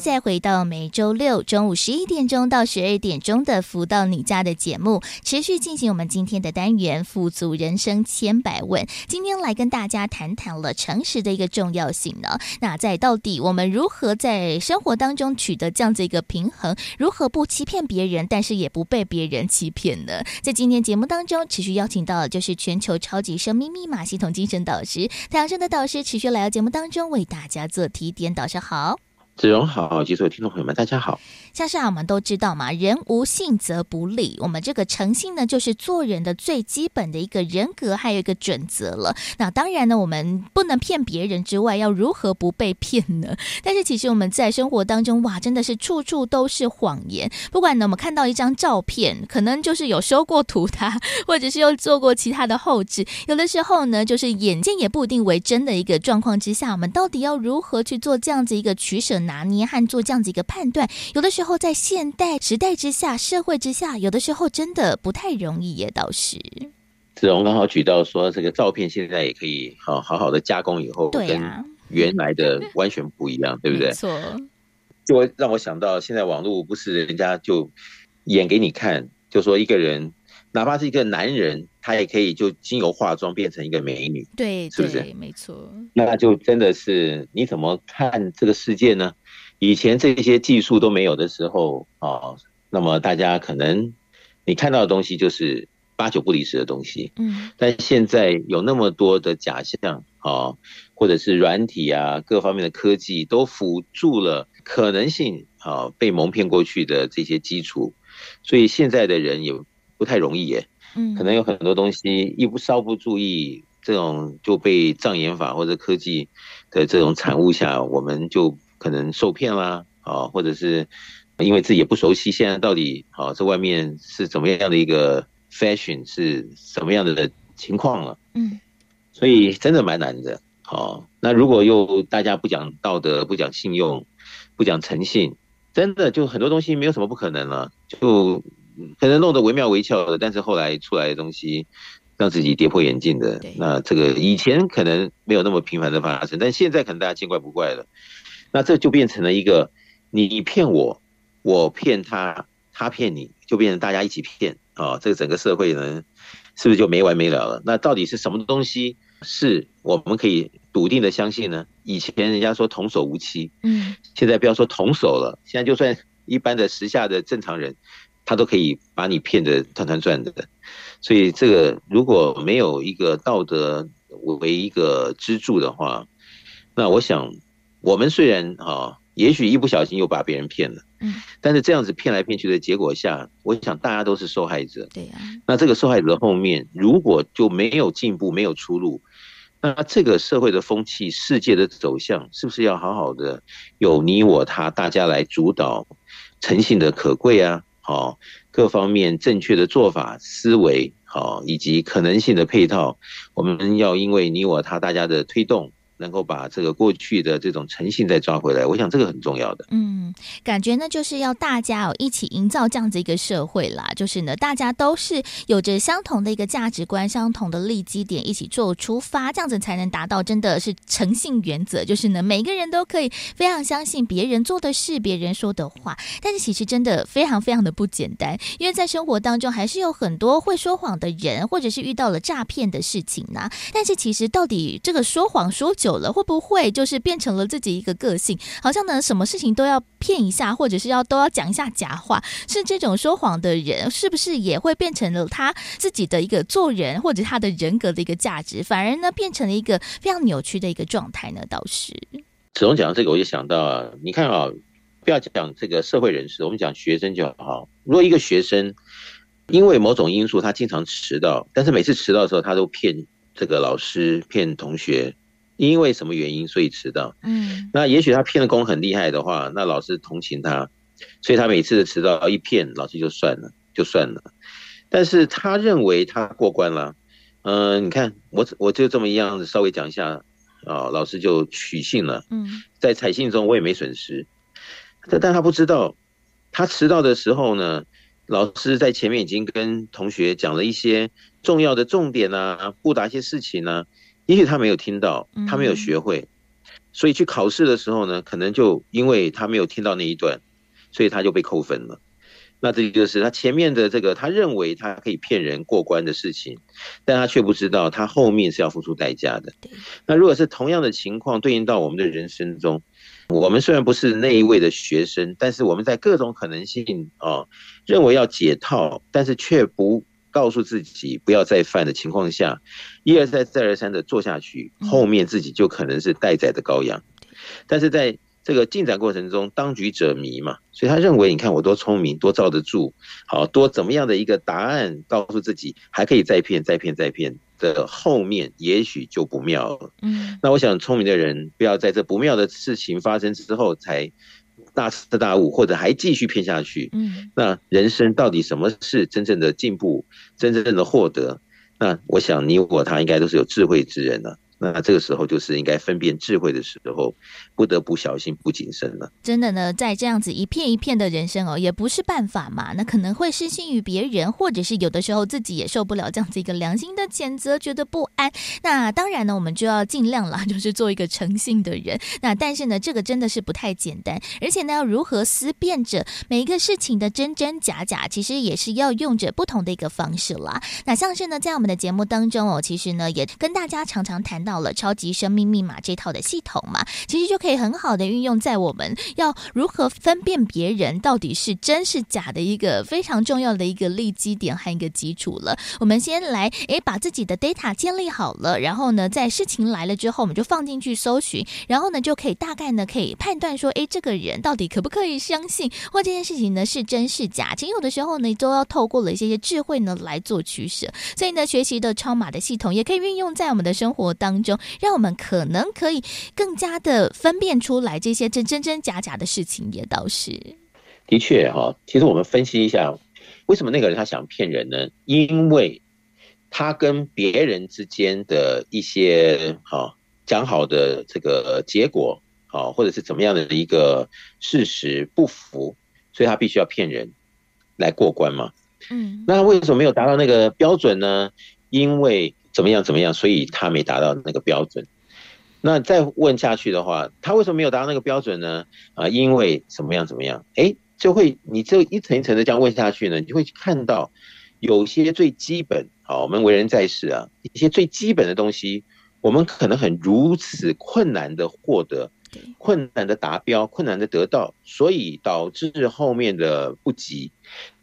S1: 再回到每周六中午十一点钟到十二点钟的福到你家的节目，持续进行我们今天的单元“富足人生千百问”。今天来跟大家谈谈了诚实的一个重要性呢。那在到底我们如何在生活当中取得这样子一个平衡？如何不欺骗别人，但是也不被别人欺骗呢？在今天节目当中，持续邀请到的就是全球超级生命密码系统精神导师太阳盛德导师，持续来到节目当中为大家做提点。导师好。
S5: 子荣好，及所有听众朋友们，大家好。
S1: 像是我们都知道嘛，人无信则不立。我们这个诚信呢，就是做人的最基本的一个人格，还有一个准则了。那当然呢，我们不能骗别人之外，要如何不被骗呢？(laughs) 但是其实我们在生活当中，哇，真的是处处都是谎言。不管呢，我们看到一张照片，可能就是有修过图的，(laughs) 或者是又做过其他的后置。有的时候呢，就是眼见也不一定为真的一个状况之下，我们到底要如何去做这样子一个取舍拿捏和做这样子一个判断？有的时候。后在现代时代之下，社会之下，有的时候真的不太容易耶。倒是
S5: 子龙刚好举到说，这个照片现在也可以好好好的加工以后，跟原来的完全不一样，对不对？
S1: 没错，
S5: 就会让我想到，现在网络不是人家就演给你看，就说一个人，哪怕是一个男人，他也可以就经由化妆变成一个美女，
S1: 对，
S5: 是不是？
S1: 没错，
S5: 那就真的是你怎么看这个世界呢？以前这些技术都没有的时候啊，那么大家可能你看到的东西就是八九不离十的东西，嗯，但现在有那么多的假象啊，或者是软体啊，各方面的科技都辅助了可能性啊，被蒙骗过去的这些基础，所以现在的人也不太容易耶，嗯，可能有很多东西一不稍不注意，这种就被障眼法或者科技的这种产物下，我们就。可能受骗啦，啊，或者是因为自己也不熟悉，现在到底啊，这外面是怎么样的一个 fashion，是什么样的情况了？嗯，所以真的蛮难的。好，那如果又大家不讲道德，不讲信用，不讲诚信，真的就很多东西没有什么不可能了，就可能弄得惟妙惟肖的，但是后来出来的东西让自己跌破眼镜的，那这个以前可能没有那么频繁的发生，但现在可能大家见怪不怪了。那这就变成了一个，你骗我，我骗他，他骗你，就变成大家一起骗啊，这个整个社会呢，是不是就没完没了了？那到底是什么东西是我们可以笃定的相信呢？以前人家说童叟无欺，嗯，现在不要说童叟了，现在就算一般的时下的正常人，他都可以把你骗得团团转的。所以这个如果没有一个道德为一个支柱的话，那我想我们虽然啊。也许一不小心又把别人骗了，嗯，但是这样子骗来骗去的结果下，我想大家都是受害者，对呀。那这个受害者后面如果就没有进步、没有出路，那这个社会的风气、世界的走向，是不是要好好的有你我他大家来主导？诚信的可贵啊，好，各方面正确的做法、思维，好，以及可能性的配套，我们要因为你我他大家的推动。能够把这个过去的这种诚信再抓回来，我想这个很重要的。
S1: 嗯，感觉呢就是要大家哦一起营造这样子一个社会啦，就是呢大家都是有着相同的一个价值观、相同的利基点，一起做出发，这样子才能达到真的是诚信原则。就是呢每个人都可以非常相信别人做的事、别人说的话，但是其实真的非常非常的不简单，因为在生活当中还是有很多会说谎的人，或者是遇到了诈骗的事情呢。但是其实到底这个说谎说久，久了会不会就是变成了自己一个个性？好像呢，什么事情都要骗一下，或者是要都要讲一下假话。是这种说谎的人，是不是也会变成了他自己的一个做人或者他的人格的一个价值？反而呢，变成了一个非常扭曲的一个状态呢？倒是。
S5: 子龙讲到这个，我就想到啊，你看啊，不要讲这个社会人士，我们讲学生就好。如果一个学生因为某种因素，他经常迟到，但是每次迟到的时候，他都骗这个老师，骗同学。因为什么原因，所以迟到？嗯，那也许他骗的功很厉害的话，那老师同情他，所以他每次的迟到一骗，老师就算了，就算了。但是他认为他过关了，嗯、呃，你看我我就这么一样子稍微讲一下啊、哦，老师就取信了。嗯，在采信中我也没损失，但但他不知道，他迟到的时候呢，老师在前面已经跟同学讲了一些重要的重点啊，布达一些事情啊。也许他没有听到，他没有学会，所以去考试的时候呢，可能就因为他没有听到那一段，所以他就被扣分了。那这就是他前面的这个，他认为他可以骗人过关的事情，但他却不知道他后面是要付出代价的。那如果是同样的情况对应到我们的人生中，我们虽然不是那一位的学生，但是我们在各种可能性啊，认为要解套，但是却不。告诉自己不要再犯的情况下，一而再再而三的做下去，后面自己就可能是待宰的羔羊。但是在这个进展过程中，当局者迷嘛，所以他认为，你看我多聪明，多罩得住，好多怎么样的一个答案，告诉自己还可以再骗、再骗、再骗的后面，也许就不妙了。嗯，那我想聪明的人不要在这不妙的事情发生之后才。大彻大悟，或者还继续骗下去，嗯，那人生到底什么是真正的进步，真正的获得？那我想你我他应该都是有智慧之人了啊。那这个时候就是应该分辨智慧的时候，不得不小心不谨慎了。
S1: 真的呢，在这样子一片一片的人生哦，也不是办法嘛。那可能会失信于别人，或者是有的时候自己也受不了这样子一个良心的谴责，觉得不安。那当然呢，我们就要尽量啦，(laughs) 就是做一个诚信的人。那但是呢，这个真的是不太简单，而且呢，要如何思辨着每一个事情的真真假假，其实也是要用着不同的一个方式啦。那像是呢，在我们的节目当中哦，其实呢，也跟大家常常谈。到了超级生命密码这套的系统嘛，其实就可以很好的运用在我们要如何分辨别人到底是真是假的一个非常重要的一个立基点和一个基础了。我们先来诶把自己的 data 建立好了，然后呢，在事情来了之后，我们就放进去搜寻，然后呢就可以大概呢可以判断说，诶这个人到底可不可以相信，或这件事情呢是真是假。其实有的时候呢都要透过了一些些智慧呢来做取舍。所以呢，学习的超码的系统也可以运用在我们的生活当中。中，让我们可能可以更加的分辨出来这些真真真假假的事情，也倒是
S5: 的确哈。其实我们分析一下，为什么那个人他想骗人呢？因为他跟别人之间的一些哈讲好的这个结果啊，或者是怎么样的一个事实不符，所以他必须要骗人来过关嘛。嗯，那为什么没有达到那个标准呢？因为怎么样？怎么样？所以他没达到那个标准。那再问下去的话，他为什么没有达到那个标准呢？啊，因为怎么样？怎么样？哎，就会你就一层一层的这样问下去呢，你就会看到有些最基本，好，我们为人在世啊，一些最基本的东西，我们可能很如此困难的获得，困难的达标，困难的得到，所以导致后面的不及，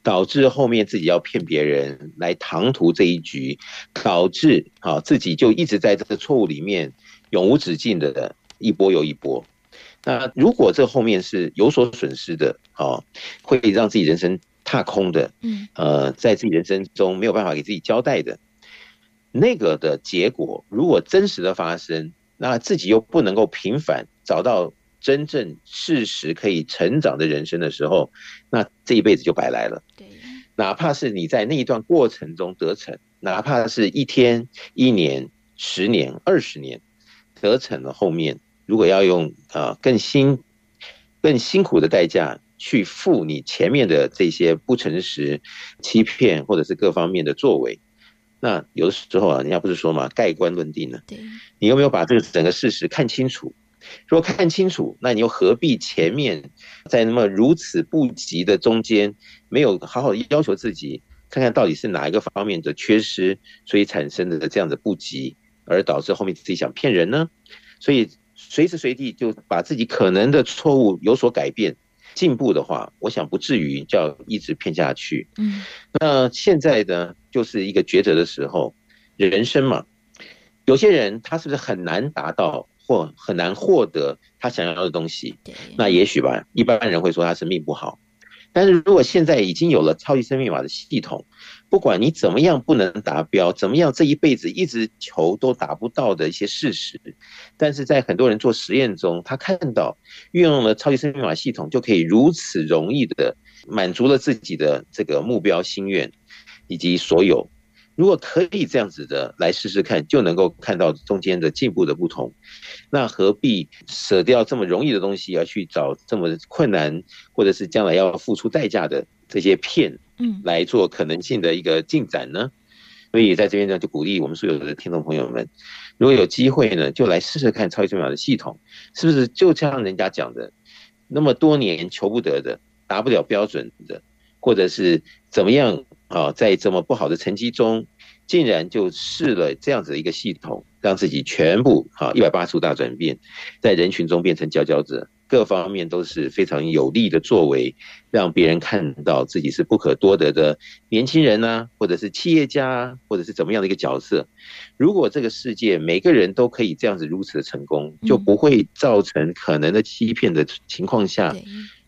S5: 导致后面自己要骗别人来唐突这一局，导致啊自己就一直在这个错误里面永无止境的一波又一波。那如果这后面是有所损失的，啊，会让自己人生踏空的，嗯，呃，在自己人生中没有办法给自己交代的，那个的结果，如果真实的发生，那自己又不能够平反，找到真正事实可以成长的人生的时候，那这一辈子就白来了。对，哪怕是你在那一段过程中得逞，哪怕是一天、一年、十年、二十年得逞了，后面。如果要用啊更辛、更辛苦的代价去付你前面的这些不诚实、欺骗或者是各方面的作为，那有的时候啊，人家不是说嘛，盖棺论定呢？对，你有没有把这个整个事实看清楚？如果看清楚，那你又何必前面在那么如此不及的中间，没有好好要求自己，看看到底是哪一个方面的缺失，所以产生的这样的不及，而导致后面自己想骗人呢？所以。随时随地就把自己可能的错误有所改变、进步的话，我想不至于叫一直骗下去。嗯，那现在呢，就是一个抉择的时候。人生嘛，有些人他是不是很难达到或很难获得他想要的东西？那也许吧，一般人会说他生命不好。但是如果现在已经有了超级生命密码的系统，不管你怎么样不能达标，怎么样这一辈子一直求都达不到的一些事实，但是在很多人做实验中，他看到运用了超级生命密码系统，就可以如此容易的满足了自己的这个目标心愿以及所有。如果可以这样子的来试试看，就能够看到中间的进步的不同，那何必舍掉这么容易的东西，要去找这么困难，或者是将来要付出代价的这些片，嗯，来做可能性的一个进展呢？所以在这边呢，就鼓励我们所有的听众朋友们，如果有机会呢，就来试试看超级重要的系统，是不是就像人家讲的，那么多年求不得的，达不了标准的，或者是怎么样？啊，在这么不好的成绩中，竟然就试了这样子的一个系统，让自己全部啊一百八十度大转变，在人群中变成佼佼者，各方面都是非常有利的作为，让别人看到自己是不可多得的年轻人啊，或者是企业家，或者是怎么样的一个角色。如果这个世界每个人都可以这样子如此的成功，就不会造成可能的欺骗的情况下，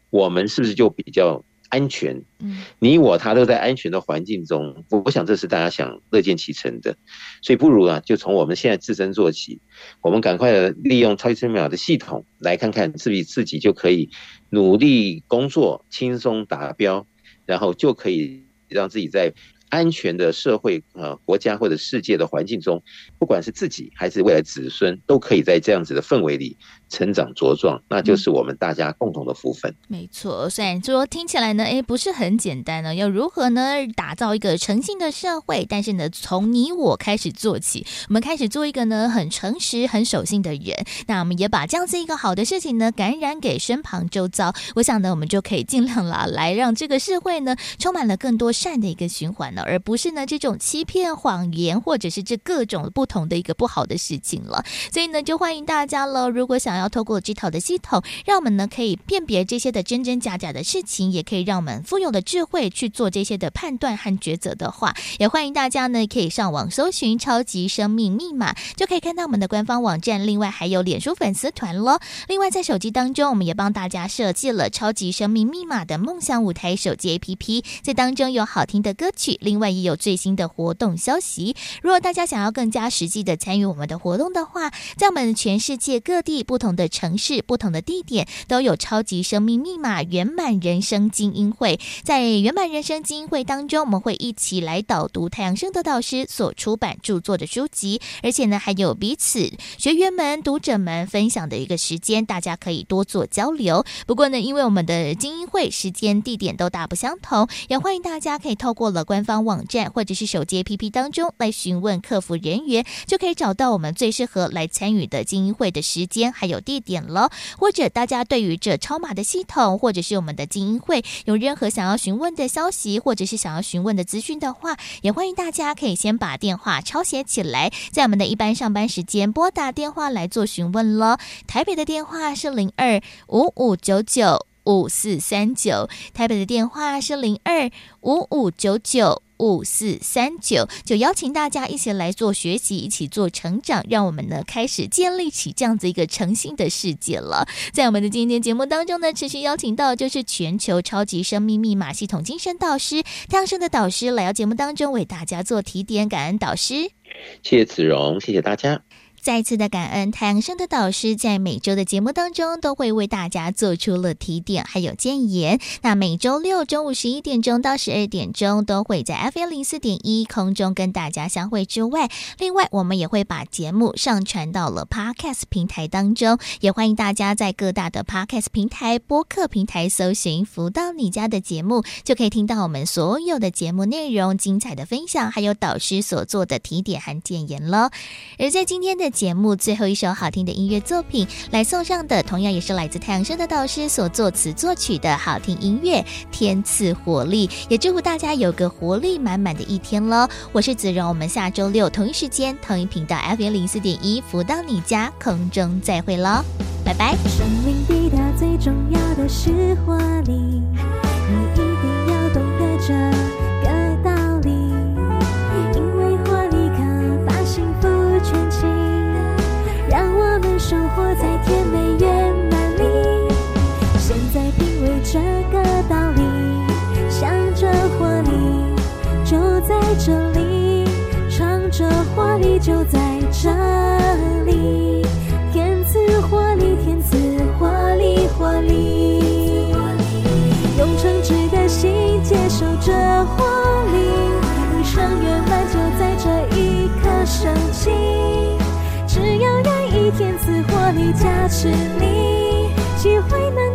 S5: 我们是不是就比较？安全，嗯，你我他都在安全的环境中，我我想这是大家想乐见其成的，所以不如啊，就从我们现在自身做起，我们赶快的利用超级生命的系统，来看看自己自己就可以努力工作，轻松达标，然后就可以让自己在。安全的社会、呃，国家或者世界的环境中，不管是自己还是未来子孙，都可以在这样子的氛围里成长茁壮，那就是我们大家共同的福分。
S1: 嗯、没错，虽然说听起来呢，诶，不是很简单呢，要如何呢打造一个诚信的社会？但是呢，从你我开始做起，我们开始做一个呢很诚实、很守信的人。那我们也把这样子一个好的事情呢感染给身旁周遭。我想呢，我们就可以尽量了，来让这个社会呢充满了更多善的一个循环。而不是呢这种欺骗、谎言，或者是这各种不同的一个不好的事情了。所以呢，就欢迎大家了。如果想要透过这套的系统，让我们呢可以辨别这些的真真假假的事情，也可以让我们富有的智慧去做这些的判断和抉择的话，也欢迎大家呢可以上网搜寻“超级生命密码”，就可以看到我们的官方网站。另外还有脸书粉丝团喽。另外在手机当中，我们也帮大家设计了“超级生命密码”的梦想舞台手机 APP，在当中有好听的歌曲。另外也有最新的活动消息。如果大家想要更加实际的参与我们的活动的话，在我们全世界各地不同同的城市、不同的地点，都有超级生命密码圆满人生精英会。在圆满人生精英会当中，我们会一起来导读太阳盛德导师所出版著作的书籍，而且呢，还有彼此学员们、读者们分享的一个时间，大家可以多做交流。不过呢，因为我们的精英会时间、地点都大不相同，也欢迎大家可以透过了官方。网站或者是手机 APP 当中来询问客服人员，就可以找到我们最适合来参与的精英会的时间还有地点了。或者大家对于这超码的系统或者是我们的精英会有任何想要询问的消息，或者是想要询问的资讯的话，也欢迎大家可以先把电话抄写起来，在我们的一般上班时间拨打电话来做询问了。台北的电话是零二五五九九五四三九，台北的电话是零二五五九九五四三九，就邀请大家一起来做学习，一起做成长，让我们呢开始建立起这样子一个诚信的世界了。在我们的今天节目当中呢，持续邀请到就是全球超级生命密码系统精神导师太阳神的导师来到节目当中为大家做提点，感恩导师，
S5: 谢谢子荣，谢谢大家。
S1: 再次的感恩太阳升的导师在每周的节目当中都会为大家做出了提点还有建言。那每周六中午十一点钟到十二点钟都会在 FM 零四点一空中跟大家相会之外，另外我们也会把节目上传到了 Podcast 平台当中，也欢迎大家在各大的 Podcast 平台、播客平台搜寻“福到你家”的节目，就可以听到我们所有的节目内容、精彩的分享，还有导师所做的提点和建言了。而在今天的节目最后一首好听的音乐作品来送上的，同样也是来自太阳升的导师所作词作曲的好听音乐《天赐活力》，也祝福大家有个活力满满的一天喽！我是子荣，我们下周六同一时间同一频道 FM 零四点一福到你家空中再会喽，拜拜！
S2: 生命抵达最重要的是活力，活在甜美圆满里，现在品味这个道理，想着活力就在这里，唱着活力就在这里，天赐活力，天赐活力，活力，用诚挚的心接受这活力，余生圆满就在这一刻升起。只要愿意，天你加持你，机会难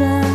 S2: 是